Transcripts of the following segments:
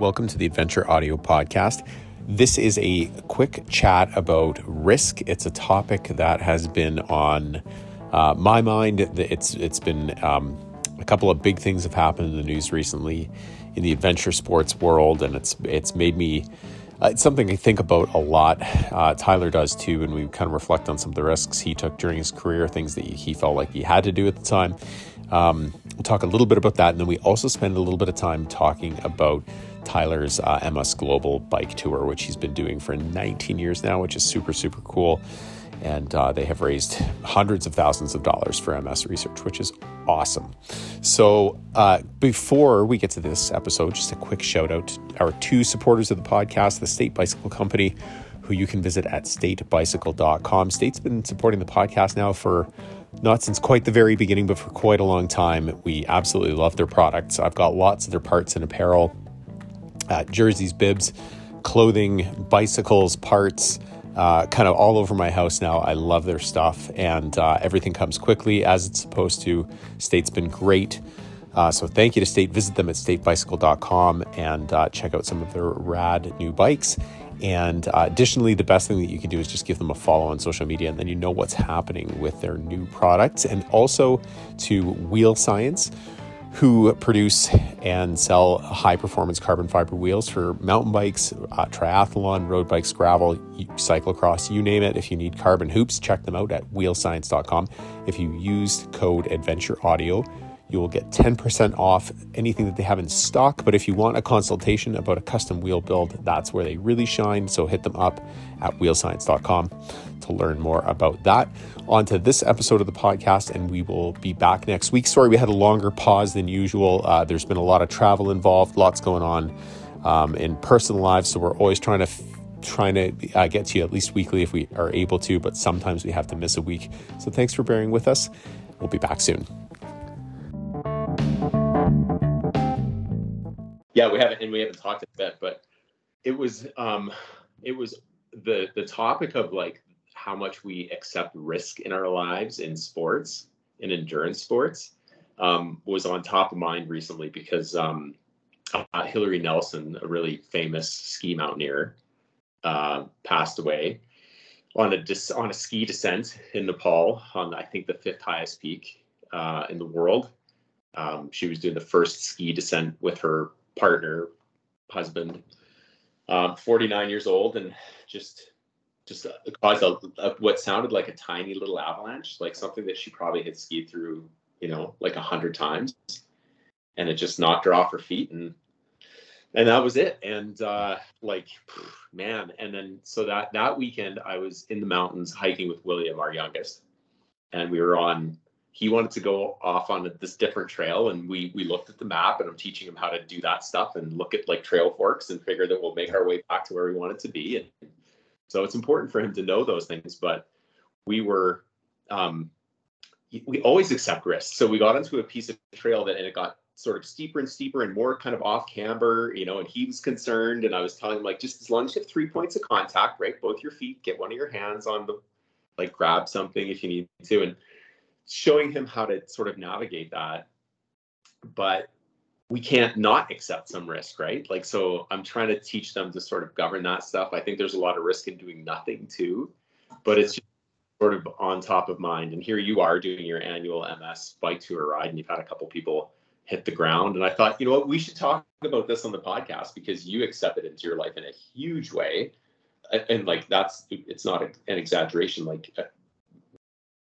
Welcome to the Adventure Audio Podcast. This is a quick chat about risk. It's a topic that has been on uh, my mind. It's it's been um, a couple of big things have happened in the news recently in the adventure sports world, and it's it's made me. Uh, it's something I think about a lot. Uh, Tyler does too, and we kind of reflect on some of the risks he took during his career, things that he felt like he had to do at the time. Um, we'll talk a little bit about that, and then we also spend a little bit of time talking about Tyler's uh, MS Global Bike Tour, which he's been doing for 19 years now, which is super super cool. And uh, they have raised hundreds of thousands of dollars for MS research, which is awesome. So, uh, before we get to this episode, just a quick shout out to our two supporters of the podcast, the State Bicycle Company, who you can visit at statebicycle.com. State's been supporting the podcast now for not since quite the very beginning, but for quite a long time. We absolutely love their products. I've got lots of their parts and apparel, uh, jerseys, bibs, clothing, bicycles, parts. Uh, kind of all over my house now. I love their stuff, and uh, everything comes quickly as it's supposed to. State's been great. Uh, so thank you to State. Visit them at statebicycle.com and uh, check out some of their rad new bikes. And uh, additionally, the best thing that you can do is just give them a follow on social media, and then you know what's happening with their new products. And also to Wheel Science, who produce and sell high performance carbon fiber wheels for mountain bikes, uh, triathlon, road bikes, gravel, cyclocross, you name it. If you need carbon hoops, check them out at wheelscience.com. If you use code Adventure Audio, you will get 10% off anything that they have in stock. But if you want a consultation about a custom wheel build, that's where they really shine. So hit them up at wheelscience.com to learn more about that. On to this episode of the podcast, and we will be back next week. Sorry, we had a longer pause than usual. Uh, there's been a lot of travel involved, lots going on um, in personal lives. So we're always trying to f- trying to uh, get to you at least weekly if we are able to, but sometimes we have to miss a week. So thanks for bearing with us. We'll be back soon. Yeah, we haven't, and we haven't talked about but it was, um, it was the the topic of like how much we accept risk in our lives in sports, in endurance sports, um, was on top of mind recently because um, uh, Hilaree Nelson, a really famous ski mountaineer, uh, passed away on a dis- on a ski descent in Nepal on I think the fifth highest peak uh, in the world. Um, she was doing the first ski descent with her partner, husband, um, 49 years old, and just just caused a, a, what sounded like a tiny little avalanche, like something that she probably had skied through, you know, like a hundred times, and it just knocked her off her feet, and and that was it. And uh, like, man, and then so that that weekend I was in the mountains hiking with William, our youngest, and we were on he wanted to go off on this different trail and we we looked at the map and i'm teaching him how to do that stuff and look at like trail forks and figure that we'll make our way back to where we wanted to be. And so it's important for him to know those things but we were um we always accept risks. So we got onto a piece of trail that and it got sort of steeper and steeper and more kind of off camber you know and he was concerned and i was telling him like just as long as you have three points of contact right both your feet get one of your hands on the like grab something if you need to. And showing him how to sort of navigate that. But we can't not accept some risk, right? Like, so I'm trying to teach them to sort of govern that stuff. I think there's a lot of risk in doing nothing too, but it's just sort of on top of mind. And here you are doing your annual MS bike tour ride, and you've had a couple people hit the ground. And I thought, you know what, we should talk about this on the podcast because you accept it into your life in a huge way. And, and like, that's, it's not an exaggeration. Like, uh,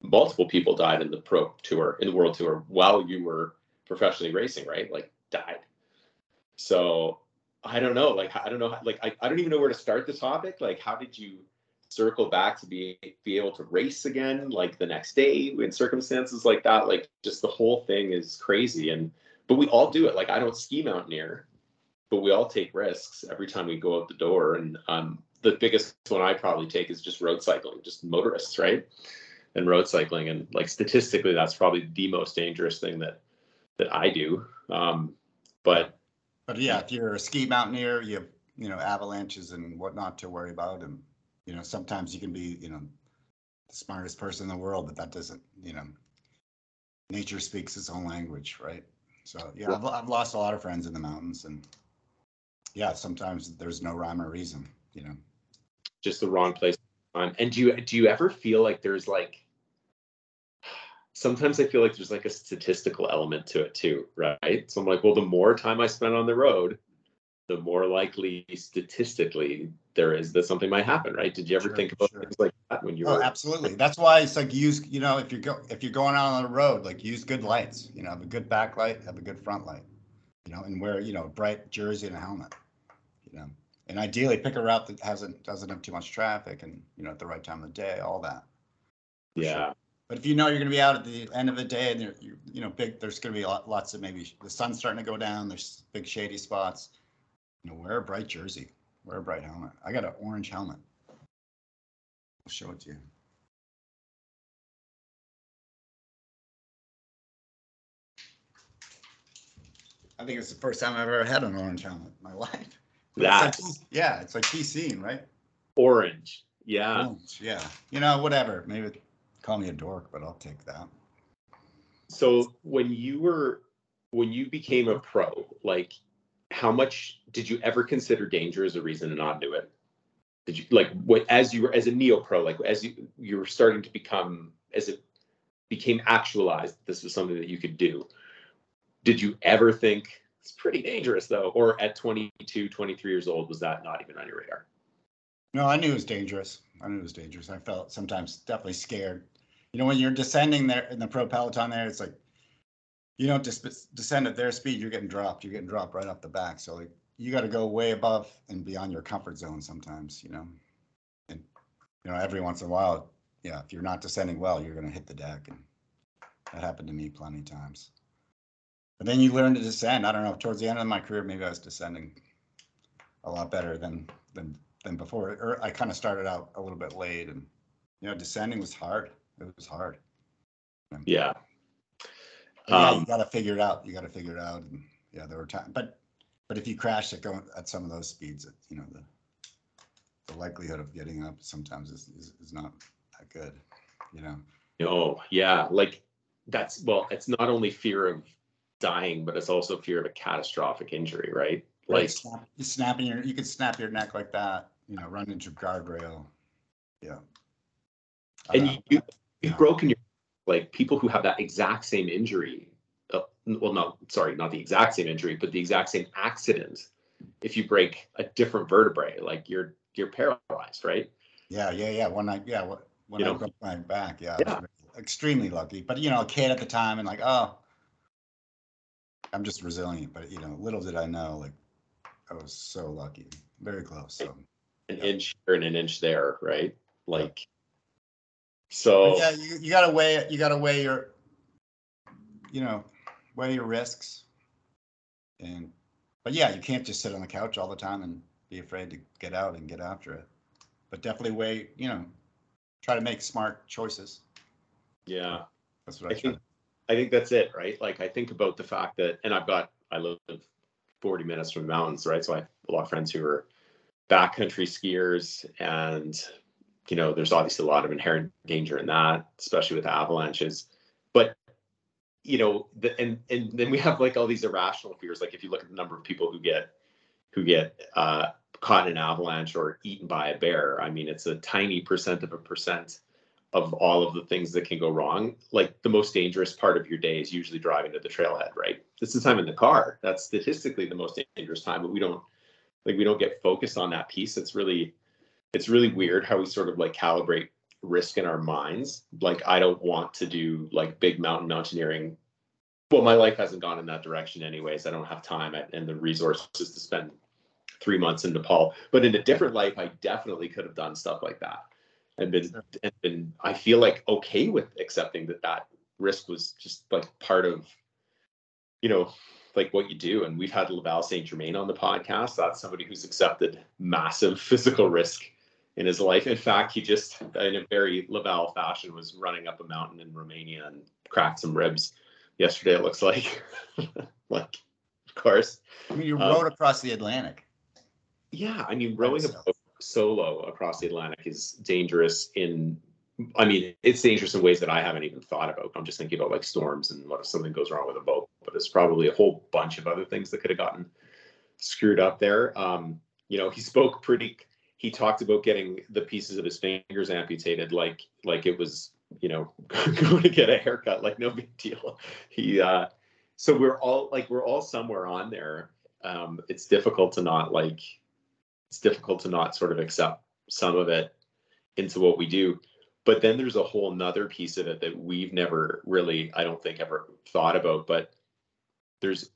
multiple people died in the pro tour, in the world tour, while you were professionally racing, right? Like died. So I don't know. Like I don't know. Like I, I don't even know where to start the topic. Like how did you circle back to be be able to race again like the next day in circumstances like that? Like just the whole thing is crazy. And but we all do it. Like I don't ski mountaineer, but we all take risks every time we go out the door. And um, the biggest one I probably take is just road cycling, just motorists, right? And road cycling and like statistically that's probably the most dangerous thing that that i do um but but yeah if you're a ski mountaineer you have you know avalanches and whatnot to worry about and you know sometimes you can be you know the smartest person in the world but that doesn't you know nature speaks its own language right so yeah I've, I've lost a lot of friends in the mountains and yeah, sometimes there's no rhyme or reason, you know. just the wrong place time. And do you do you ever feel like there's like sometimes I feel like there's like a statistical element to it too, right? So I'm like, well, the more time I spend on the road, the more likely statistically there is that something might happen, right? Did you ever Sure, think about sure. things like that when you Oh, were absolutely. That's why it's like use, you know, if you're go, if you're going out on the road, like use good lights, you know, have a good backlight, have a good front light. You know, and wear, you know, a bright jersey and a helmet. You know, and ideally pick a route that hasn't, doesn't have too much traffic and, you know, at the right time of the day, all that. Yeah. sure. But if you know you're gonna be out at the end of the day and you, you know, big, there's gonna be lots of maybe the sun's starting to go down, there's big shady spots. You know, wear a bright jersey, wear a bright helmet. I got an orange helmet. I'll show it to you. I think it's the first time I've ever had an orange helmet in my life. But it's like Yeah, it's like he's seen, right? orange. Yeah. Orange, Yeah, you know, whatever, maybe call me a dork, but I'll take that. So when you were when you became a mm-hmm. pro, like how much did you ever consider danger as a reason to not do it? Did you like what as you were as a neo pro, like as you you were starting to become as it became actualized, this was something that you could do. Did you ever think it's pretty dangerous though? Or at 22, 23 years old, was that not even on your radar? No, I knew it was dangerous. I knew it was dangerous. I felt sometimes definitely scared. You know, when you're descending there in the pro peloton there, it's like you don't dis- descend at their speed, you're getting dropped. You're getting dropped right off the back. So like you got to go way above and beyond your comfort zone sometimes, you know. And you know, every once in a while, yeah, if you're not descending well, you're going to hit the deck and that happened to me plenty of times. But then you learn to descend. I don't know, towards the end of my career maybe I was descending a lot better than than than before. Or I kind of started out a little bit late, and you know, descending was hard. It was hard. Yeah. Yeah, Um, you got to figure it out. You got to figure it out. And yeah, there were times, but but if you crash at going at some of those speeds, it, you know, the the likelihood of getting up sometimes is is, is not that good. You know. No, yeah, like that's well, it's not only fear of dying, but it's also fear of a catastrophic injury, right? Like snap, you snapping your, you could snap your neck like that. You know, run into a guardrail. Yeah. And you, you you've Yeah. broken your like people who have that exact same injury uh, well no sorry not the exact same injury but the exact same accident if you break a different vertebrae like you're you're paralyzed right Yeah, yeah, yeah. When I, yeah, when You I know? broke my back, yeah, Yeah. extremely lucky. But you know, a kid at the time, and like, oh, I'm just resilient. But you know, little did I know, like, I was so lucky, very close. So an Yeah. inch here and an inch there right like so yeah, you, you gotta weigh it. You gotta weigh your, you know, weigh your risks. And, but yeah, you can't just sit on the couch all the time and be afraid to get out and get after it. But definitely weigh, you know, try to make smart choices. yeah That's what I I think I think that's it, right? Like I think about the fact that, and I've got I live 40 minutes from the mountains, right? So I have a lot of friends who are backcountry skiers, and you know, there's obviously a lot of inherent danger in that, especially with avalanches. But you know, the, and and then we have like all these irrational fears. Like if you look at the number of people who get who get uh, caught in an avalanche or eaten by a bear, I mean, it's a tiny percent of a percent of all of the things that can go wrong. Like the most dangerous part of your day is usually driving to the trailhead, right? It's the time in the car. That's statistically the most dangerous time, but we don't like we don't get focused on that piece. It's really it's really weird how we sort of like calibrate risk in our minds. Like I don't want to do like big mountain mountaineering. Well, my life hasn't gone in that direction anyways. I don't have time and the resources to spend three months in Nepal. But in a different life, I definitely could have done stuff like that and been and been I feel like okay with accepting that that risk was just like part of you know like what you do and we've had Laval Saint Germain on the podcast that's somebody who's accepted massive physical risk in his life in fact he just in a very Laval fashion was running up a mountain in Romania and cracked some ribs yesterday it looks like like of course I mean, you um, rode across the Atlantic. yeah, I mean, rowing a so. boat solo across the Atlantic is dangerous in. I mean, it's dangerous in ways that I haven't even thought about. I'm just thinking about like storms and what if something goes wrong with a boat. But it's probably a whole bunch of other things that could have gotten screwed up there. Um, you know, he spoke pretty. He talked about getting the pieces of his fingers amputated, like like it was you know going to get a haircut, like no big deal. He uh, so we're all like we're all somewhere on there. Um, it's difficult to not like it's difficult to not sort of accept some of it into what we do but then there's a whole nother piece of it that we've never really i don't think ever thought about but there's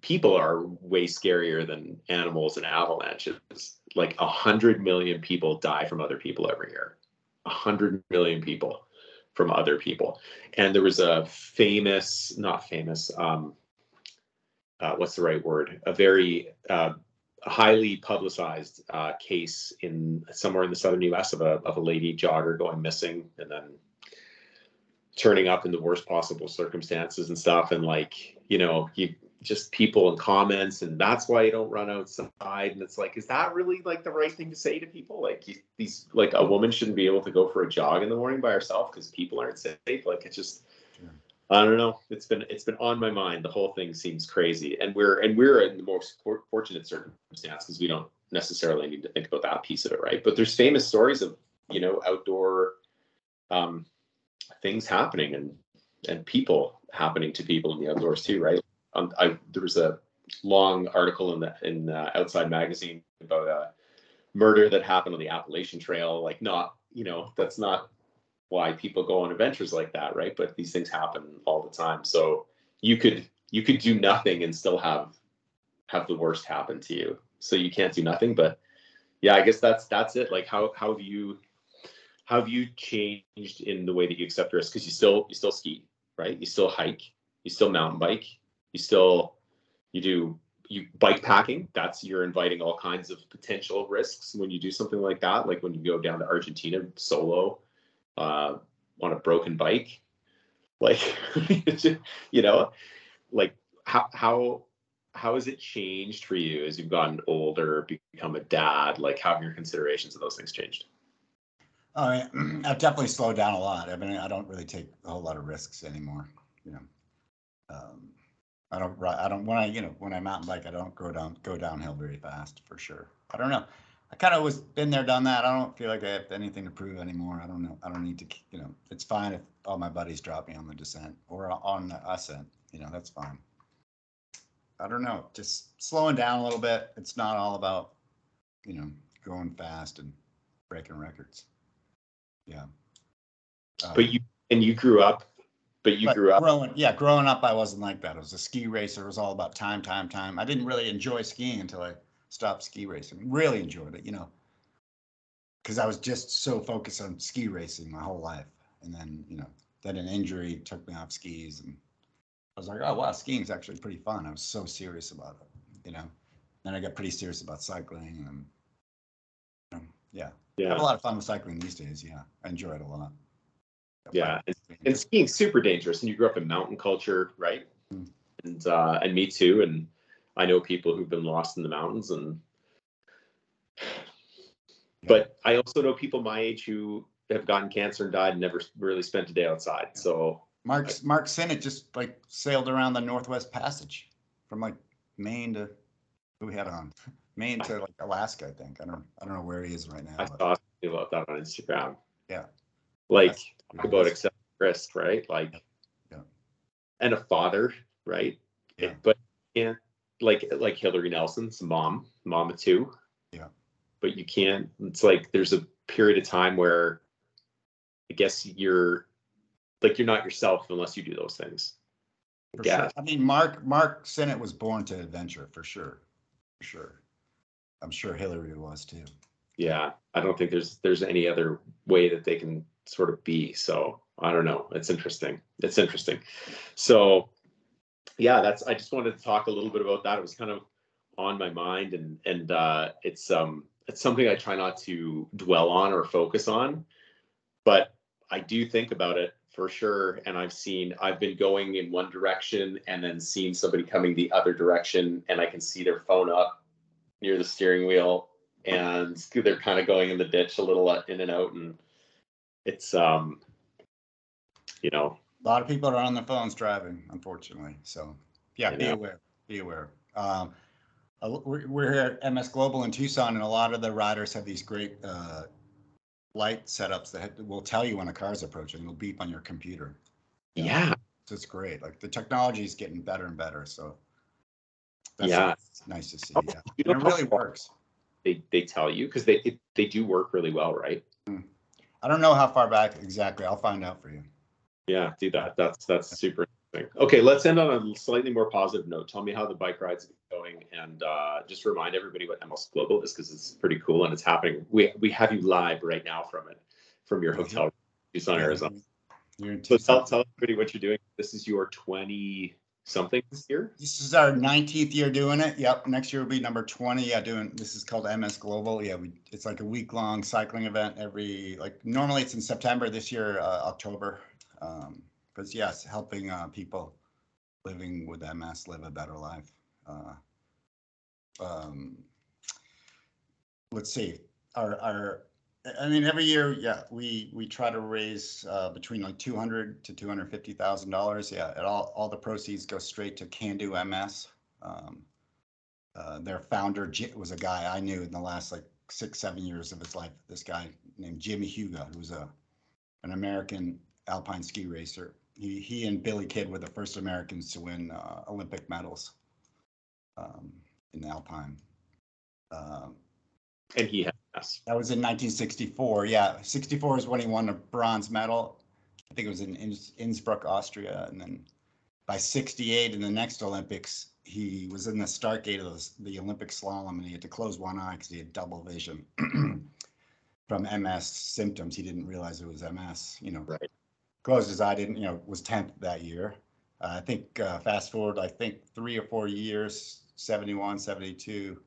people are way scarier than animals and avalanches like a hundred million people die from other people every year a hundred million people from other people and there was a famous not famous um uh, what's the right word a very uh, highly publicized uh, case in somewhere in the southern U.S. of a of a lady jogger going missing and then turning up in the worst possible circumstances and stuff. And like you know, you just people and comments, and that's why you don't run outside. And it's like, is that really like the right thing to say to people? Like you, these, like a woman shouldn't be able to go for a jog in the morning by herself because people aren't safe. Like it's just I don't know. It's been it's been on my mind. The whole thing seems crazy, and we're and we're in the most fortunate circumstance because we don't necessarily need to think about that piece of it, right? But there's famous stories of you know outdoor um, things happening and and people happening to people in the outdoors too, right? Um, I there was a long article in the in uh, Outside Magazine about a murder that happened on the Appalachian Trail. Like, not you know that's not why people go on adventures like that, right? But these things happen all the time. So you could you could do nothing and still have have the worst happen to you. So you can't do nothing. But yeah, I guess that's that's it. Like how how have you how have you changed in the way that you accept risk? Because you still you still ski, right? You still hike, you still mountain bike, you still you do you bike packing that's you're inviting all kinds of potential risks when you do something like that like when you go down to argentina solo uh, on a broken bike. Like you know like how how how has it changed for you as you've gotten older become a dad? Like how have your considerations of those things changed? Oh yeah. i've definitely slowed down a lot. I mean i don't really take a whole lot of risks anymore you know. Um, i don't ride. i don't when i you know when i mountain bike i don't go down go downhill very fast for sure i don't know I kind of was been there, done that. I don't feel like I have anything to prove anymore. I don't know. I don't need to, you know, it's fine if all my buddies drop me on the descent or on the ascent. You know, that's fine. I don't know. Just slowing down a little bit. It's not all about, you know, going fast and breaking records. Yeah. Um, but you and you grew up. But you but grew up. Growing, yeah, growing up, I wasn't like that. it was a ski racer. It was all about time, time, time. I didn't really enjoy skiing until I stopped ski racing. Really enjoyed it, you know, because I was just so focused on ski racing my whole life. And then, you know, then an injury took me off skis and I was like, oh, wow, skiing's actually pretty fun. I was so serious about it, you know. Then I got pretty serious about cycling and, you know, yeah. Yeah. I have a lot of fun with cycling these days. Yeah. I enjoy it a lot. Yeah. And, and skiing's super dangerous. And you grew up in mountain culture, right? Mm-hmm. And, uh, and me too. And, I know people who've been lost in the mountains and but I also know people my age who have gotten cancer and died and never really spent a day outside. So Mark Mark Sinnott just like sailed around the Northwest Passage from like Maine to who we had on Maine to like Alaska. I think I don't I don't know where he is right now. I saw something about that on Instagram. Yeah, like about accept risk, right? Like, yeah, and a father, right? Yeah, but yeah, like like Hilaree Nelson's mom, mama too. Yeah. But you can't. It's like there's a period of time where I guess you're like you're not yourself unless you do those things. Yeah. Sure. I mean, Mark Mark Sinnott was born to adventure for sure, for sure. I'm sure Hilaree was too. Yeah, I don't think there's there's any other way that they can sort of be. So I don't know. It's interesting. It's interesting. So yeah, that's I just wanted to talk a little bit about that. It was kind of on my mind and and uh it's um it's something I try not to dwell on or focus on, but I do think about it for sure. And I've seen I've been going in one direction and then seen somebody coming the other direction and I can see their phone up near the steering wheel and they're kind of going in the ditch a little in and out and it's um you know a lot of people are on their phones driving, unfortunately. So yeah, be aware. Be aware. Um, We're, we're here at MS Global in Tucson and a lot of the riders have these great uh, light setups that will tell you when a car's approaching. It'll beep on your computer. Yeah. So it's great. Like the technology is getting better and better. So. that's Yeah. Nice to see. Oh, Yeah. You know it really works. They they tell you because they it, they do work really well, right? I don't know how far back exactly. I'll find out for you. Yeah, do that. That's that's super interesting. Okay, let's end on a slightly more positive note. Tell me how the bike ride's going, and uh, just remind everybody what MS Global is because it's pretty cool and it's happening. We we have you live right now from it, from your hotel, Tucson, Arizona. You're in So tell tell everybody what you're doing. This is your twenty something this year. This is our nineteenth year doing it. Yep, next year will be number twenty. Yeah, doing, this is called MS Global. Yeah, we, it's like a week-long cycling event every, like, normally it's in September, this year, uh, October. Um, but yes, helping, uh, people living with MS live a better life. Uh, um, Let's see, our, our, I- mean, every year, yeah, we, we try to raise, uh, between like two hundred to two hundred fifty thousand dollars. Yeah, and all, all the proceeds go straight to Can Do MS. Um, uh, their founder was a guy I knew in the last like six, seven years of his life. This guy named Jimmy Heuga, who was a, an American alpine ski racer. He, he and Billy Kidd were the first Americans to win, uh, Olympic medals, um, in alpine. Um, And he has that was in 1964. Yeah, 64 is when he won a bronze medal. I think it was in Innsbruck, Austria, and then by 68 in the next Olympics, he was in the start gate of the, the Olympic slalom, and he had to close one eye because he had double vision from MS symptoms. He didn't realize it was MS. You know, Right. closed his eye, didn't you know, was 10th that year. Uh, I think uh, fast forward, I think three or four years, 71, 72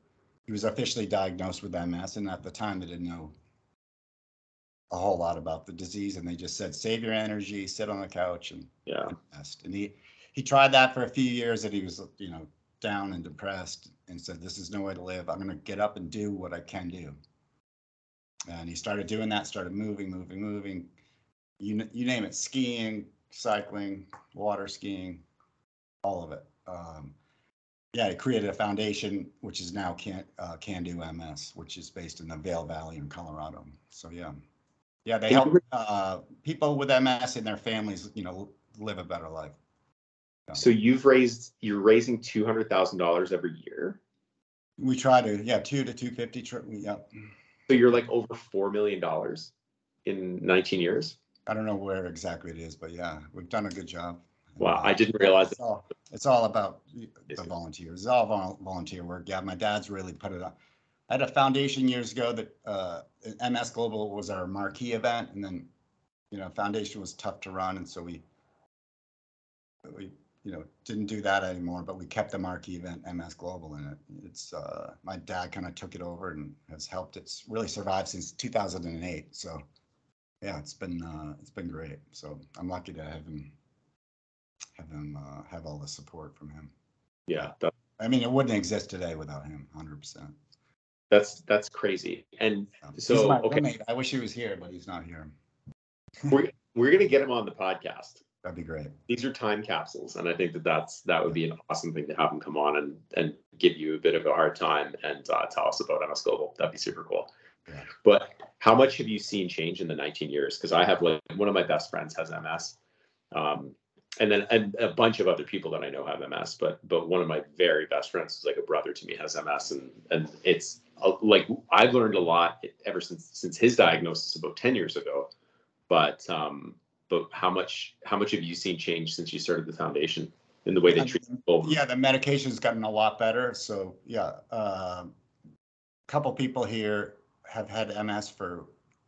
he was officially diagnosed with MS, and at the time they didn't know a whole lot about the disease, and they just said, "Save your energy, sit on the couch, and yeah. rest." And he he tried that for a few years, and he was you know down and depressed, and said, "This is no way to live. I'm going to get up and do what I can do." And he started doing that, started moving, moving, moving. You you name it, skiing, cycling, water skiing, all of it. Um, yeah, it created a foundation, which is now Can, uh, Can Do MS, which is based in the Vail Valley in Colorado. So, yeah. Yeah, they help, uh, people with MS and their families, you know, live a better life. So you've raised you're raising two hundred thousand dollars every year. We try to, yeah, two to two fifty, yeah. So you're like over four million dollars in nineteen years. I don't know where exactly it is, but yeah, we've done a good job. Wow, I didn't realize It's all, it's all about the volunteers. It's all vol- volunteer work. Yeah, my dad's really put it on. I had a foundation years ago that uh, MS Global was our marquee event, and then, you know, foundation was tough to run, and so we, we, you know, didn't do that anymore. But we kept the marquee event MS Global in it. It's uh, my dad kind of took it over and has helped. It's really survived since 2008. So, yeah, it's been uh, it's been great. So I'm lucky to have him have him uh, have all the support from him. Yeah, that, I mean, it wouldn't exist today without him, hundred percent. that's that's crazy. And He's so my okay, roommate. I wish he was here, but he's not here. we're we're gonna get him on the podcast. That'd be great. These are time capsules, and I think that that's that would be an awesome thing to have him come on and and give you a bit of a hard time and uh, tell us about MS Global. That'd be super cool. Yeah. But how much have you seen change in the 19 years? Because I have like one of my best friends has MS, um, and then and a bunch of other people that I know have MS. But but one of my very best friends is like a brother to me has MS, and and it's uh, like I've learned a lot ever since since his diagnosis about 10 years ago. But um, but how much how much have you seen change since you started the foundation in the way they treat people? Yeah, the medication's gotten a lot better. So yeah, a couple people here have had MS for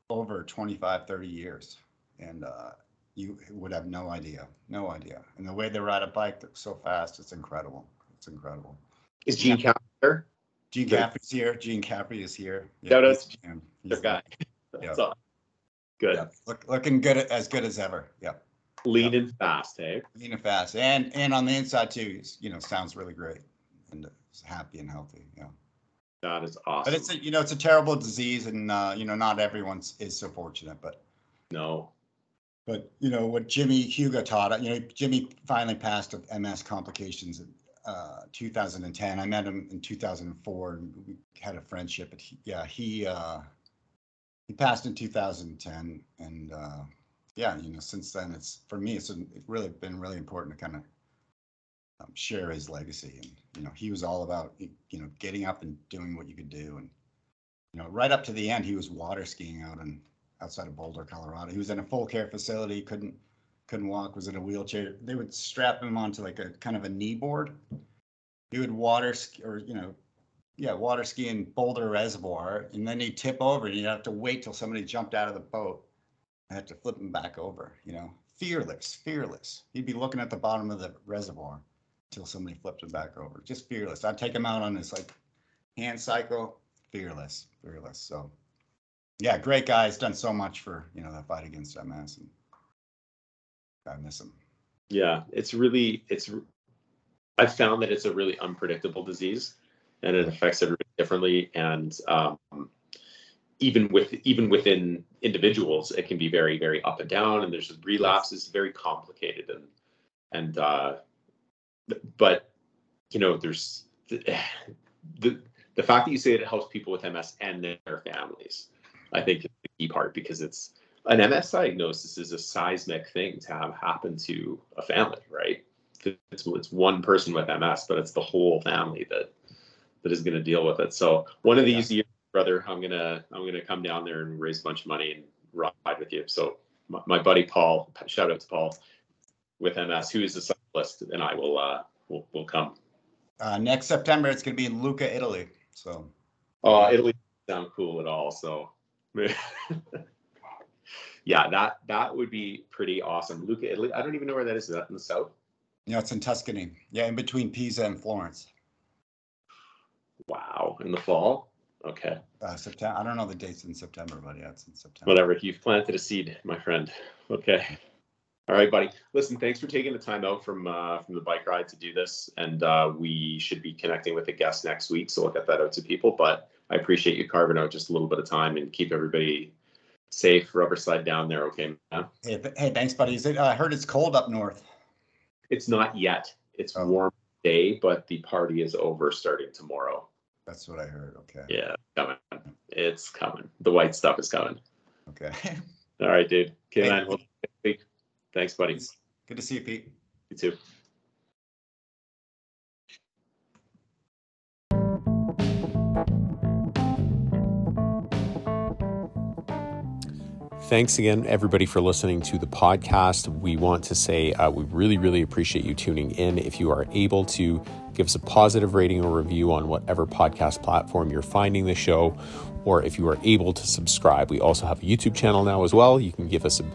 over 25, 30 years. And uh, you would have no idea, no idea. And the way they ride a bike so fast, it's incredible. It's incredible. Is Gene Cap there? Gene Good. Caffrey's here. Gene Caffrey is here. Yeah, Shout out to yeah, Their guy. Yeah. All. Good. Yeah, look, looking good, as good as ever. Yeah, Lean and fast, hey? lean and fast, and and on the inside too. You know, sounds really great and happy and healthy. Yeah, That is awesome. but it's a, you know it's a terrible disease, and uh, you know not everyone is so fortunate. But no. But you know what Jimmy Heuga taught. You know Jimmy finally passed of MS complications. In uh, 2010. I met him in 2004 and we had a friendship. But he, yeah, he uh, he passed in 2010, and uh, yeah, you know, since then it's for me it's really been really important to kind of um, share his legacy. And you know, he was all about you know getting up and doing what you could do, and you know, right up to the end, he was water skiing out in outside of Boulder, Colorado. He was in a full care facility, couldn't couldn't walk, was in a wheelchair. They would strap him onto like a kind of a knee board. He would water ski or, you know, yeah, water ski in Boulder Reservoir, and then he'd tip over and you'd have to wait till somebody jumped out of the boat. I had to flip him back over, you know, fearless, fearless. He'd be looking at the bottom of the reservoir till somebody flipped him back over. Just fearless. I'd take him out on his like hand cycle, fearless, fearless. So yeah, great guy. He's done so much for, you know, the fight against MS and I miss him. Yeah, it's really it's. I found that it's a really unpredictable disease, and it affects everybody differently. And um, even with even within individuals, it can be very very up and down. And there's relapses, very complicated, and and uh, but you know there's the, the the fact that you say that it helps people with MS and their families, I think is the key part because it's an MS diagnosis is a seismic thing to have happen to a family, right? It's, it's one person with MS, but it's the whole family that that is going to deal with it. So one of these yeah. years, brother, I'm gonna I'm gonna come down there and raise a bunch of money and ride with you. So my, my buddy Paul, shout out to Paul with MS, who is a cyclist, and I will uh will will come. Uh, next September, it's gonna be in Lucca, Italy. So. Oh, Italy sound cool at all. So. yeah, that that would be pretty awesome. Lucca, Italy. I don't even know where that is. Is that in the south? Yeah, it's in Tuscany. Yeah, in between Pisa and Florence. Wow, in the fall. Okay. Uh, September. I don't know the dates in September, but yeah, it's in September. Whatever. You've planted a seed, my friend. Okay. All right, buddy. Listen, thanks for taking the time out from uh, from the bike ride to do this, and uh, we should be connecting with a guest next week, so we'll get that out to people. But I appreciate you carving out just a little bit of time and keep everybody safe rubber slide down there. Okay, man. Hey, hey thanks, buddy. Is it, uh, I heard it's cold up north. It's not yet. It's oh. warm day, but the party is over starting tomorrow. That's what I heard. Okay. Yeah, coming. It's coming. The white stuff is coming. Okay. All right, dude. Okay, hey, man. Well, thanks, buddy. Good to see you, Pete. You too. Thanks again, everybody, for listening to the podcast. We want to say uh, we really, really appreciate you tuning in. If you are able to give us a positive rating or review on whatever podcast platform you're finding the show, or if you are able to subscribe, we also have a YouTube channel now as well. You can give us a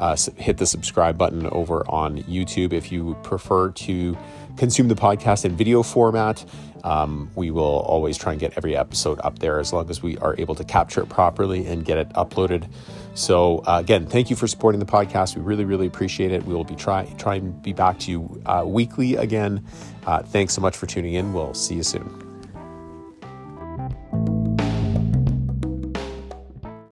uh, hit the subscribe button over on YouTube if you prefer to consume the podcast in video format. Um, we will always try and get every episode up there as long as we are able to capture it properly and get it uploaded. So uh, again, thank you for supporting the podcast. We really, really appreciate it. We will be try try and be back to you uh, weekly again. Uh, thanks so much for tuning in. We'll see you soon.